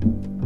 Bye.